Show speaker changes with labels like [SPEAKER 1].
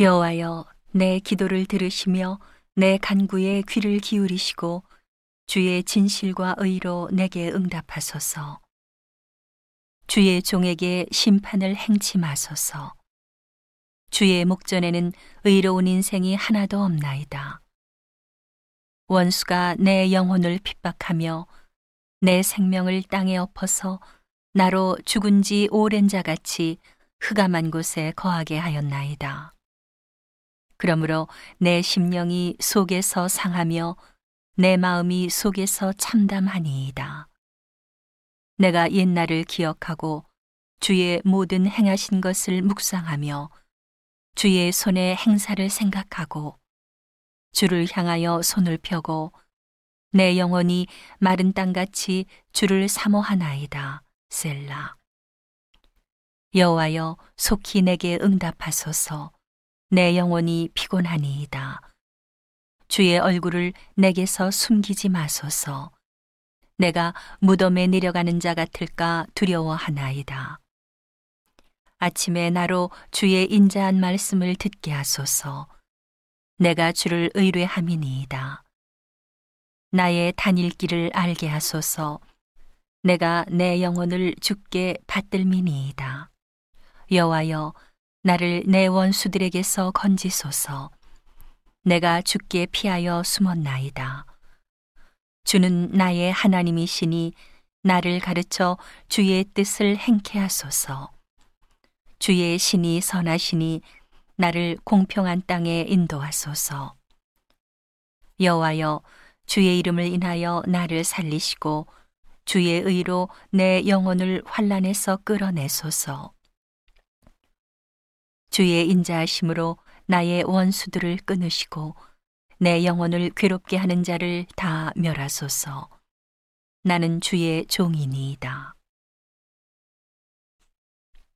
[SPEAKER 1] 여호와여 내 기도를 들으시며 내 간구에 귀를 기울이시고 주의 진실과 의로 내게 응답하소서. 주의 종에게 심판을 행치 마소서. 주의 목전에는 의로운 인생이 하나도 없나이다. 원수가 내 영혼을 핍박하며 내 생명을 땅에 엎어서 나로 죽은 지 오랜 자 같이 흑암한 곳에 거하게 하였나이다. 그러므로 내 심령이 속에서 상하며 내 마음이 속에서 참담하니이다. 내가 옛날을 기억하고 주의 모든 행하신 것을 묵상하며 주의 손의 행사를 생각하고 주를 향하여 손을 펴고 내 영혼이 마른 땅같이 주를 사모하나이다. 셀라. 여호와여 속히 내게 응답하소서. 내 영혼이 피곤하니이다. 주의 얼굴을 내게서 숨기지 마소서. 내가 무덤에 내려가는 자 같을까 두려워하나이다. 아침에 나로 주의 인자한 말씀을 듣게 하소서. 내가 주를 의뢰함이니이다. 나의 다닐 길을 알게 하소서. 내가 내 영혼을 주께 받들미니이다. 여호와여 나를 내 원수들에게서 건지소서. 내가 주께 피하여 숨었나이다. 주는 나의 하나님이시니 나를 가르쳐 주의 뜻을 행케 하소서. 주의 신이 선하시니 나를 공평한 땅에 인도하소서. 여호와여 주의 이름을 인하여 나를 살리시고 주의 의로 내 영혼을 환란에서 끌어내소서. 주의 인자하심으로 나의 원수들을 끊으시고 내 영혼을 괴롭게 하는 자를 다 멸하소서. 나는 주의 종이니이다.